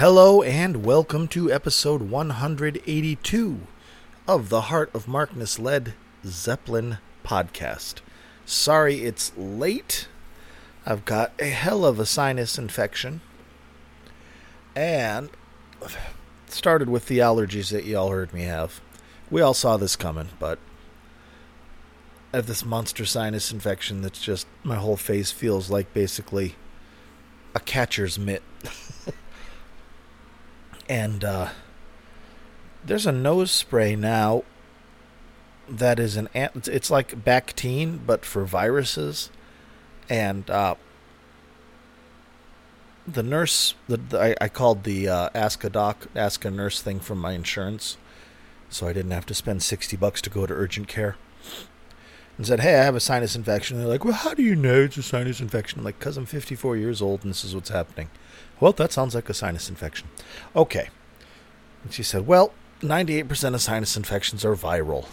Hello and welcome to episode 182 of the Heart of Markness led Zeppelin podcast. Sorry it's late. I've got a hell of a sinus infection. And started with the allergies that y'all heard me have. We all saw this coming, but I have this monster sinus infection that's just my whole face feels like basically a catcher's mitt. And uh, there's a nose spray now that is an it's like Bactine but for viruses, and uh, the nurse the, the I, I, called the uh, ask a doc ask a nurse thing from my insurance, so I didn't have to spend sixty bucks to go to urgent care and said, Hey, I have a sinus infection. And they're like, Well, how do you know it's a sinus infection? I'm like, Because I'm 54 years old and this is what's happening. Well, that sounds like a sinus infection. Okay. And she said, Well, 98% of sinus infections are viral.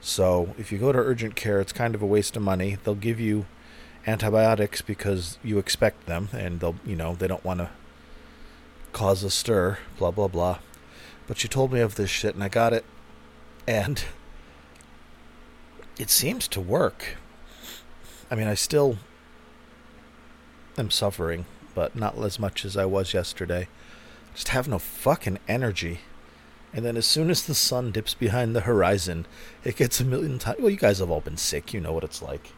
So if you go to urgent care, it's kind of a waste of money. They'll give you antibiotics because you expect them and they'll, you know, they don't want to cause a stir, blah, blah, blah. But she told me of this shit and I got it. And it seems to work. I mean, I still am suffering, but not as much as I was yesterday. Just have no fucking energy. And then as soon as the sun dips behind the horizon, it gets a million times. Well, you guys have all been sick. You know what it's like.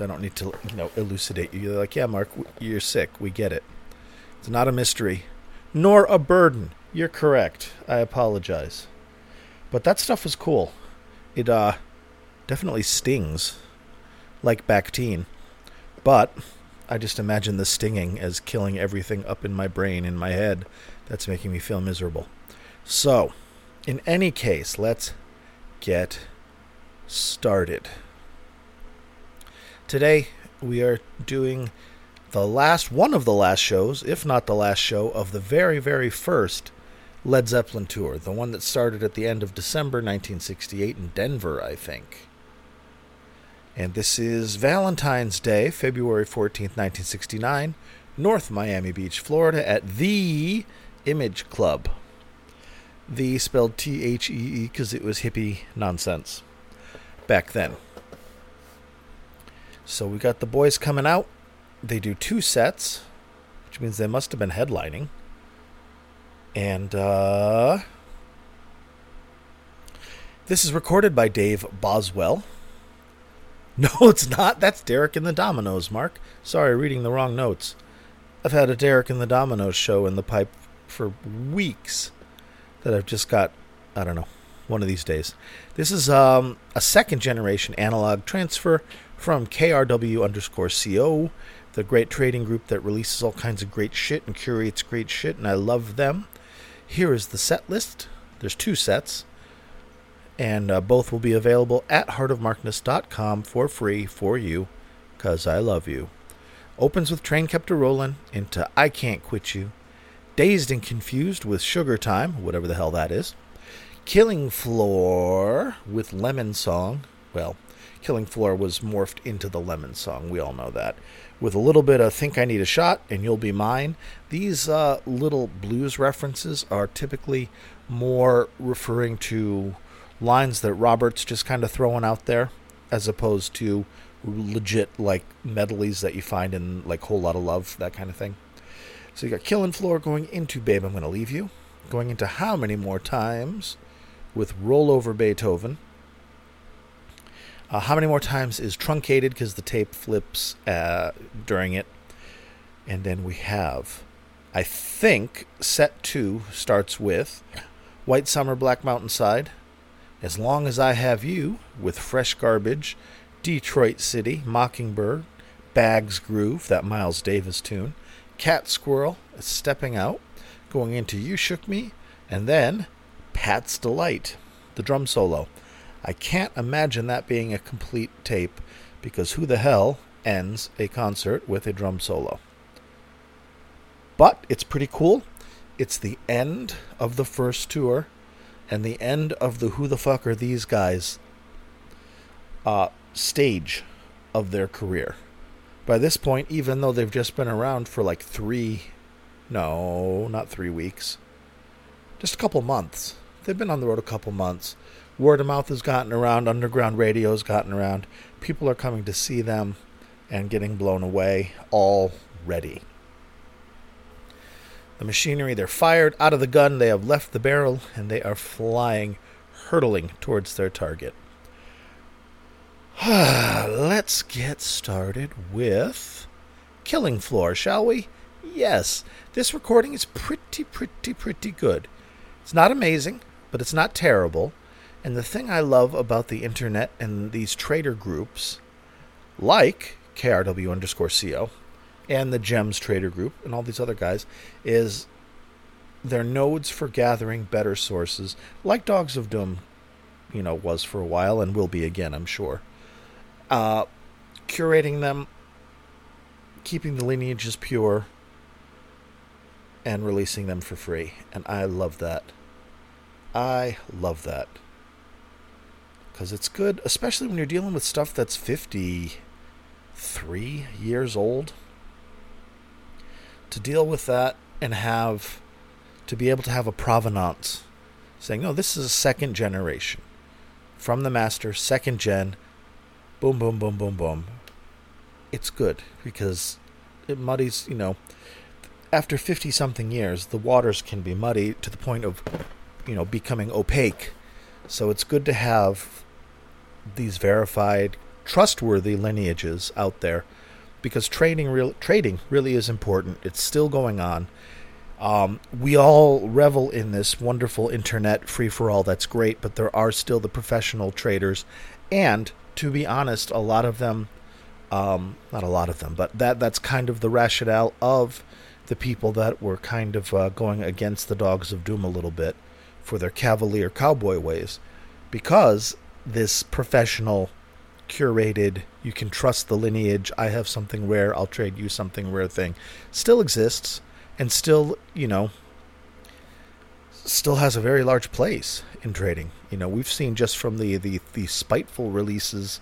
I don't need to, you know, elucidate you. You're like, yeah, Mark, you're sick. We get it. It's not a mystery, nor a burden. You're correct. I apologize. But that stuff was cool. It uh definitely stings, like Bactine. But I just imagine the stinging as killing everything up in my brain, in my head. That's making me feel miserable. So, in any case, let's get started. Today, we are doing the last one of the last shows, if not the last show, of the very, very first Led Zeppelin tour, the one that started at the end of December 1968 in Denver, I think. And this is Valentine's Day, February 14th, 1969, North Miami Beach, Florida, at Thee Image Club. The spelled T H E E because it was hippie nonsense back then. So we got the boys coming out. They do two sets, which means they must have been headlining. And uh, this is recorded by Dave Boswell No, it's not. That's Derek and the Dominos, Mark. Sorry, reading the wrong notes. I've had a Derek and the Dominos show in the pipe for weeks that I've just got, I don't know, one of these days. This is um, a second generation analog transfer from KRW underscore CO, the great trading group that releases all kinds of great shit and curates great shit, and I love them. Here is the set list. There's two sets and uh, both will be available at heartofmarkness.com for free for you, cause I love you. Opens with Train Kept a Rollin' into I Can't Quit You, Dazed and Confused with Sugar Time, whatever the hell that is, Killing Floor with Lemon Song. Well, Killing Floor was morphed into the Lemon Song, we all know that. With a little bit of Think I Need a Shot and You'll Be Mine. These uh, little blues references are typically more referring to lines that Robert's just kind of throwing out there, as opposed to legit like medleys that you find in like Whole Lotta Love, that kind of thing. So you got Killing Floor going into Babe, I'm Gonna Leave You, going into How Many More Times with Rollover Beethoven. Uh, how many more times is truncated because the tape flips uh, during it? And then we have, I think, set two starts with White Summer Black Mountainside, as Long as I Have You with Fresh Garbage, Detroit City, Mockingbird, Bags Groove, that Miles Davis tune, Cat Squirrel, uh, Stepping Out, going into You Shook Me, and then Pat's Delight, the drum solo. I can't imagine that being a complete tape because who the hell ends a concert with a drum solo? But it's pretty cool. It's the end of the first tour and the end of the who the fuck are these guys uh, stage of their career. By this point, even though they've just been around for like three No, not three weeks. Just a couple months. They've been on the road a couple months. Word of mouth has gotten around, underground radio has gotten around. People are coming to see them and getting blown away already. The machinery, they're fired out of the gun, they have left the barrel, and they are flying, hurtling towards their target. Let's get started with Killing Floor, shall we? Yes, this recording is pretty, pretty, pretty good. It's not amazing, but it's not terrible. And the thing I love about the internet and these trader groups, like KRW underscore CO and the Gems Trader Group and all these other guys, is they're nodes for gathering better sources, like Dogs of Doom, you know, was for a while and will be again, I'm sure uh, curating them, keeping the lineages pure, and releasing them for free. And I love that. I love that. Because it's good, especially when you're dealing with stuff that's 53 years old. To deal with that and have, to be able to have a provenance saying, no, this is a second generation from the master, second gen boom, boom, boom, boom, boom. It's good because it muddies, you know, after 50 something years, the waters can be muddy to the point of, you know, becoming opaque. So it's good to have these verified, trustworthy lineages out there because trading real trading really is important. It's still going on. Um, we all revel in this wonderful internet free for all. That's great, but there are still the professional traders and to be honest, a lot of them, um, not a lot of them, but that that's kind of the rationale of the people that were kind of uh, going against the Dogs of Doom a little bit for their cavalier cowboy ways, because this professional, curated, you can trust the lineage. I have something rare, I'll trade you something rare thing, still exists, and still, you know, still has a very large place in trading. You know, we've seen just from the, the, the spiteful releases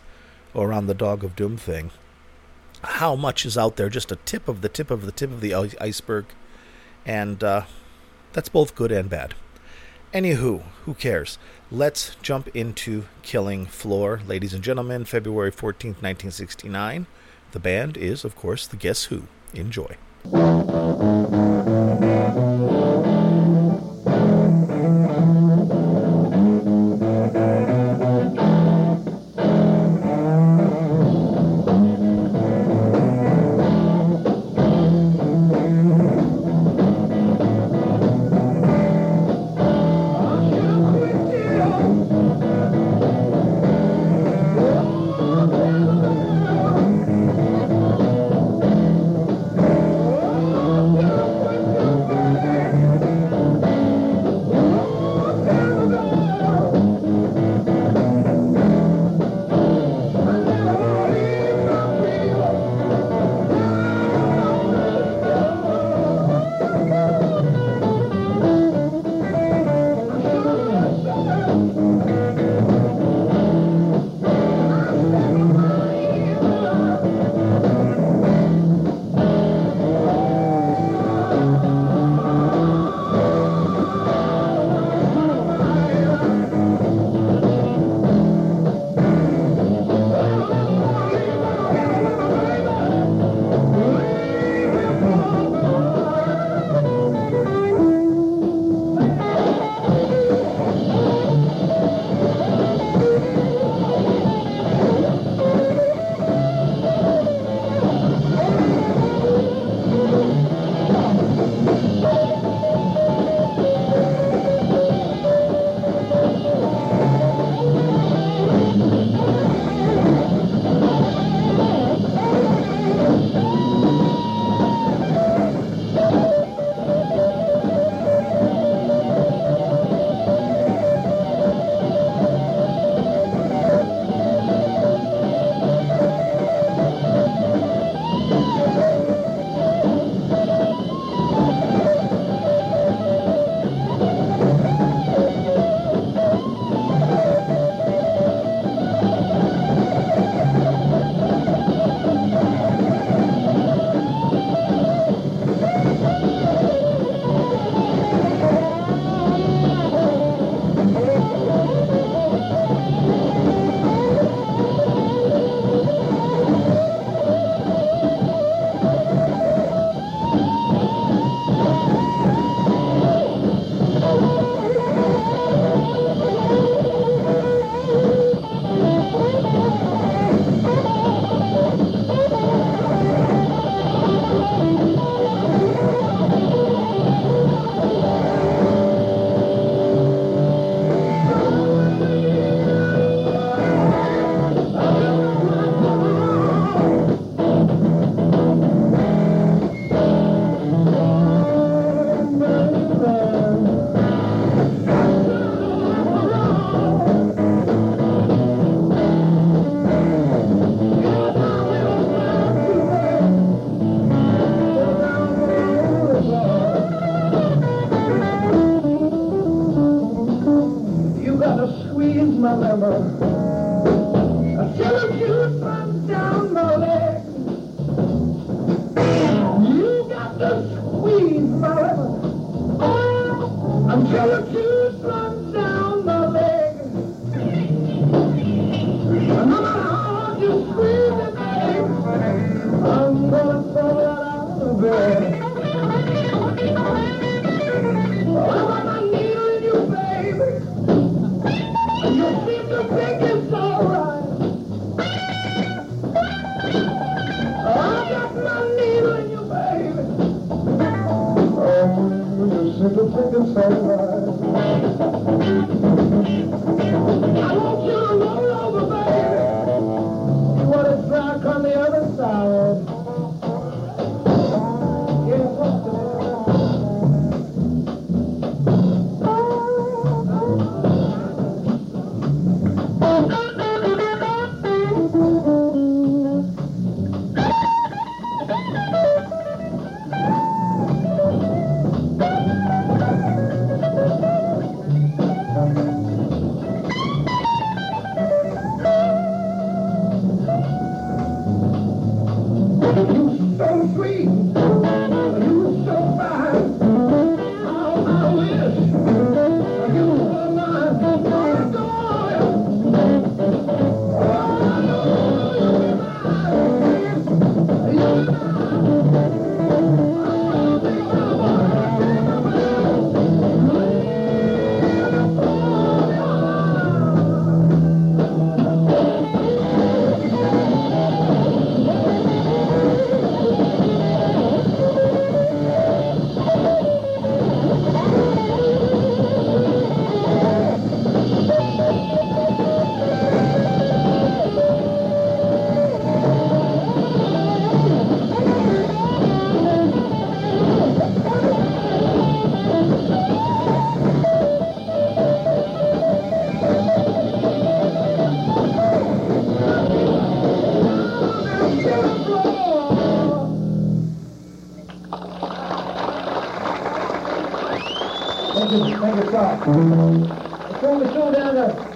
around the Dog of Doom thing how much is out there, just a tip of the tip of the tip of the iceberg. And uh, that's both good and bad. Anywho, who cares? Let's jump into Killing Floor. Ladies and gentlemen, February 14th, 1969. The band is, of course, the Guess Who. Enjoy. Show down there.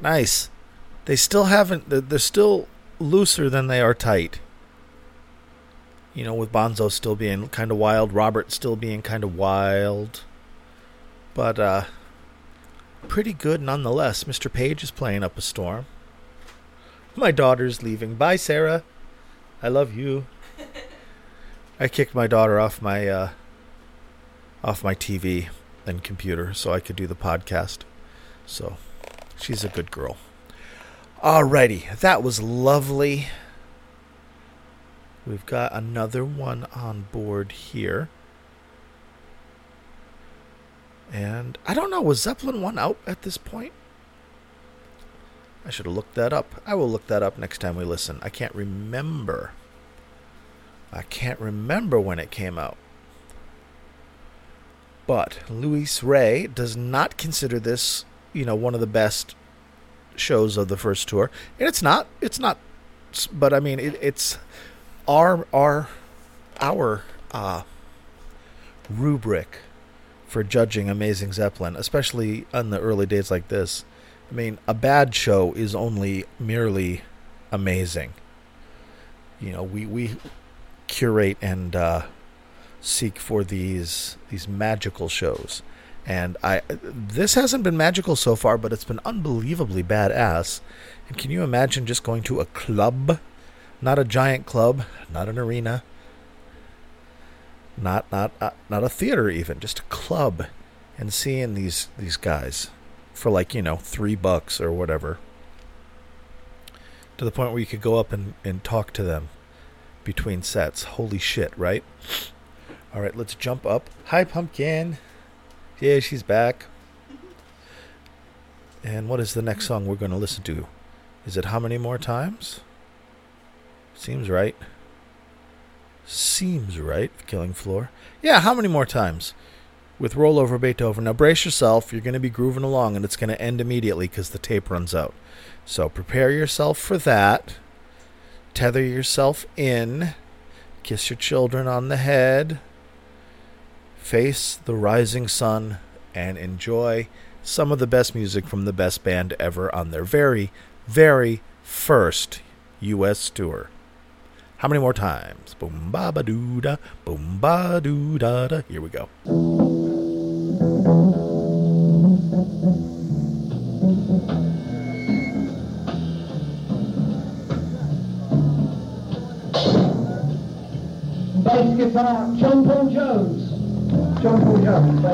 Nice. They still haven't. They're still looser than they are tight. You know, with Bonzo still being kind of wild, Robert still being kind of wild, but uh, pretty good nonetheless. Mr. Page is playing up a storm. My daughter's leaving. Bye, Sarah. I love you. I kicked my daughter off my uh, off my TV and computer so I could do the podcast. So she's a good girl. Alrighty, that was lovely. We've got another one on board here. And I don't know, was Zeppelin 1 out at this point? I should have looked that up. I will look that up next time we listen. I can't remember. I can't remember when it came out. But Luis Rey does not consider this, you know, one of the best shows of the first tour, and it's not. It's not. But I mean, it, it's our our our uh, rubric for judging Amazing Zeppelin, especially in the early days like this. I mean, a bad show is only merely amazing. You know, we we curate and uh, seek for these these magical shows. And I this hasn't been magical so far, but it's been unbelievably badass. And can you imagine just going to a club, not a giant club, not an arena, not not uh, not a theater even, just a club, and seeing these these guys for like you know three bucks or whatever. To the point where you could go up and, and talk to them between sets. Holy shit, right? All right, let's jump up. Hi, Pumpkin. Yeah, she's back. And what is the next song we're going to listen to? Is it How Many More Times? Seems right. Seems right. Killing Floor. Yeah, how many more times? With Rollover Beethoven. Now brace yourself. You're going to be grooving along and it's going to end immediately because the tape runs out. So prepare yourself for that. Tether yourself in. Kiss your children on the head. face the rising sun and enjoy some of the best music from the best band ever on their very, very first U.S. tour. How many more times? Boom ba ba doo da, boom ba doo da da. Here we go. Guitar, John Paul Jones. John Paul Jones,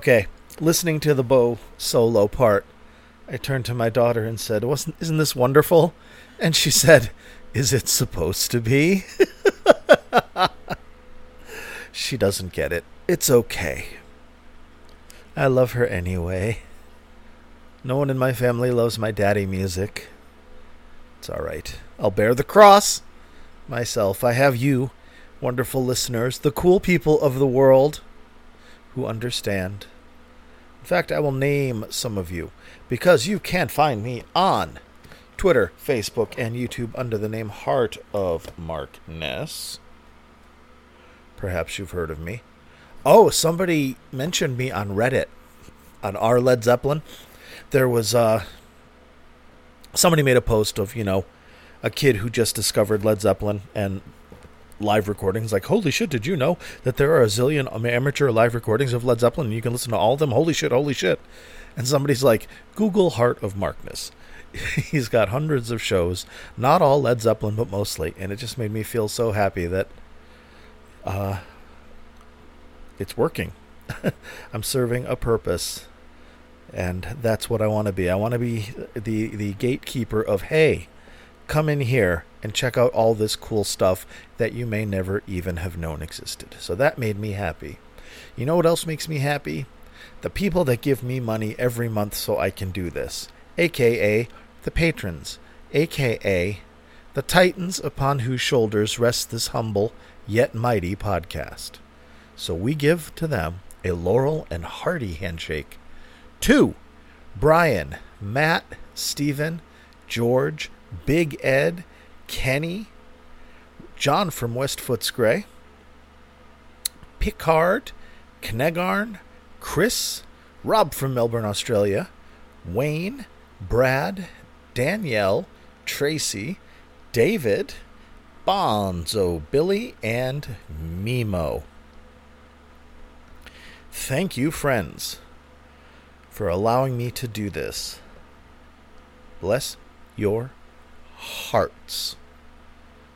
Okay, listening to the bow solo part, I turned to my daughter and said, "Wasn't isn't this wonderful?" And she said, "Is it supposed to be?" she doesn't get it. It's okay. I love her anyway. No one in my family loves my daddy music. It's all right. I'll bear the cross myself. I have you, wonderful listeners, the cool people of the world who understand. In fact, I will name some of you because you can find me on Twitter, Facebook, and YouTube under the name Heart of Markness. Perhaps you've heard of me. Oh, somebody mentioned me on Reddit on our Led Zeppelin. There was uh somebody made a post of, you know, a kid who just discovered Led Zeppelin and live recordings. Like, holy shit, did you know that there are a zillion amateur live recordings of Led Zeppelin and you can listen to all of them? Holy shit, holy shit. And somebody's like, Google Heart of Markness. He's got hundreds of shows, not all Led Zeppelin, but mostly. And it just made me feel so happy that uh, it's working. I'm serving a purpose. And that's what I want to be. I want to be the, the gatekeeper of, hey, come in here and check out all this cool stuff that you may never even have known existed. So that made me happy. You know what else makes me happy? The people that give me money every month so I can do this, aka the patrons, aka the titans upon whose shoulders rests this humble yet mighty podcast. So we give to them a laurel and hearty handshake. Two, Brian, Matt, Stephen, George, Big Ed, Kenny, John from West Footscray, Picard, Knegarn, Chris, Rob from Melbourne, Australia, Wayne, Brad, Danielle, Tracy, David, Bonzo, Billy, and Mimo. Thank you, friends, for allowing me to do this. Bless your hearts.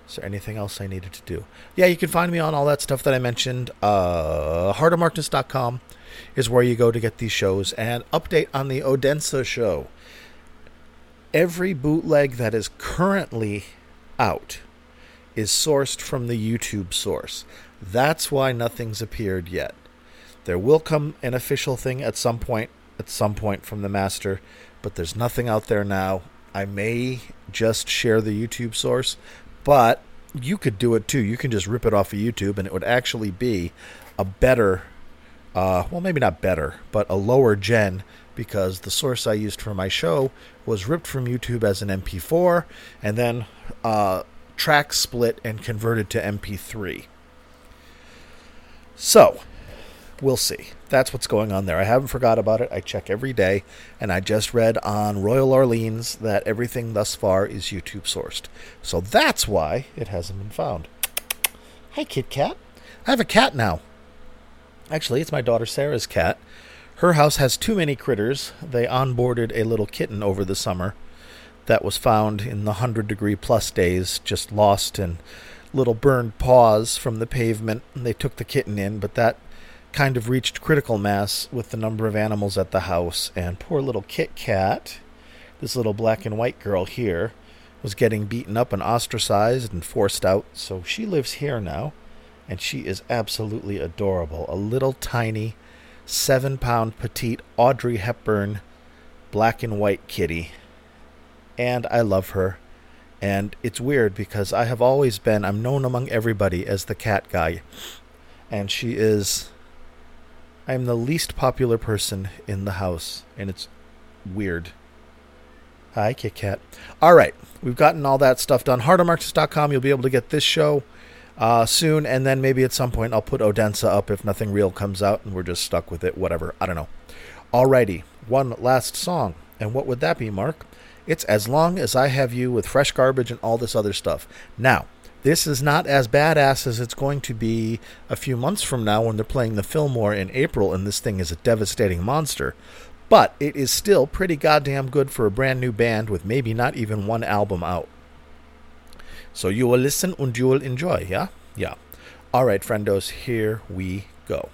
Is there anything else I needed to do? Yeah, you can find me on all that stuff that I mentioned. Uh, heartofmarkness.com is where you go to get these shows and update on the Odense show. Every bootleg that is currently out is sourced from the YouTube source. That's why nothing's appeared yet. There will come an official thing at some point, at some point from the master, but there's nothing out there now. I may just share the YouTube source, but you could do it too. You can just rip it off of YouTube, and it would actually be a better, uh, well, maybe not better, but a lower gen because the source I used for my show was ripped from YouTube as an MP4 and then uh, track split and converted to MP3. So, we'll see. That's what's going on there. I haven't forgot about it. I check every day, and I just read on Royal Orleans that everything thus far is YouTube sourced. So that's why it hasn't been found. Hi, Kit Kat. I have a cat now. Actually, it's my daughter Sarah's cat. Her house has too many critters. They onboarded a little kitten over the summer that was found in the 100 degree plus days, just lost and little burned paws from the pavement. They took the kitten in, but that kind of reached critical mass with the number of animals at the house. And poor little Kit Kat, this little black and white girl here, was getting beaten up and ostracized and forced out. So she lives here now, and she is absolutely adorable. A little tiny, seven pound petite Audrey Hepburn black and white kitty. And I love her. And it's weird because I have always been, I'm known among everybody as the cat guy. And she is I am the least popular person in the house, and it's weird. Hi, Kit Kat. All right, we've gotten all that stuff done. HeartOfMarkness.com, you'll be able to get this show uh, soon, and then maybe at some point I'll put Odense up if nothing real comes out and we're just stuck with it, whatever. I don't know. Alrighty, one last song. And what would that be, Mark? It's As Long as I Have You with Fresh Garbage and all this other stuff. Now, this is not as badass as it's going to be a few months from now when they're playing the Fillmore in April and this thing is a devastating monster. But it is still pretty goddamn good for a brand new band with maybe not even one album out. So you will listen and you will enjoy, yeah? Yeah. All right, friendos, here we go.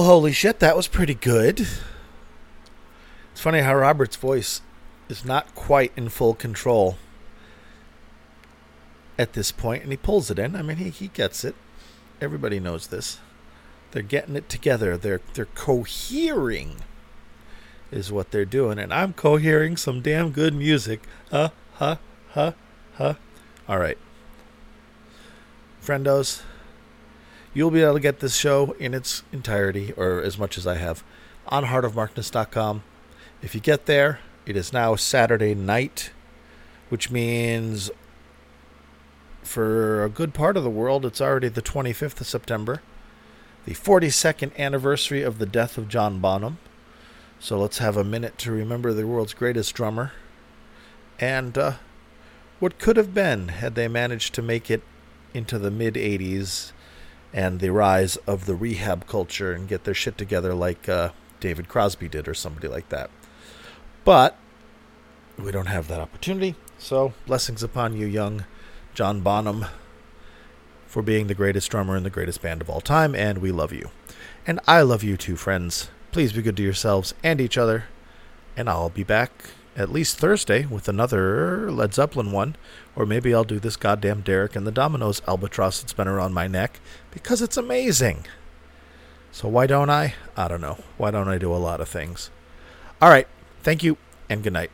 Well, holy shit, that was pretty good. It's funny how Robert's voice is not quite in full control at this point, and he pulls it in. I mean, he, he gets it. Everybody knows this. They're getting it together. They're they're cohering, is what they're doing, and I'm cohering some damn good music. Uh, huh, huh, huh. All right, friendos. You'll be able to get this show in its entirety, or as much as I have, on heartofmarkness.com. If you get there, it is now Saturday night, which means for a good part of the world, it's already the 25th of September, the 42nd anniversary of the death of John Bonham. So let's have a minute to remember the world's greatest drummer and uh, what could have been had they managed to make it into the mid 80s and the rise of the rehab culture and get their shit together like uh, David Crosby did or somebody like that. But we don't have that opportunity. So blessings upon you, young John Bonham, for being the greatest drummer in the greatest band of all time, and we love you. And I love you too, friends. Please be good to yourselves and each other, and I'll be back at least Thursday with another Led Zeppelin one, or maybe I'll do this goddamn Derek and the Dominos albatross that's been around my neck because it's amazing. So why don't I? I don't know. Why don't I do a lot of things? All right. Thank you and good night.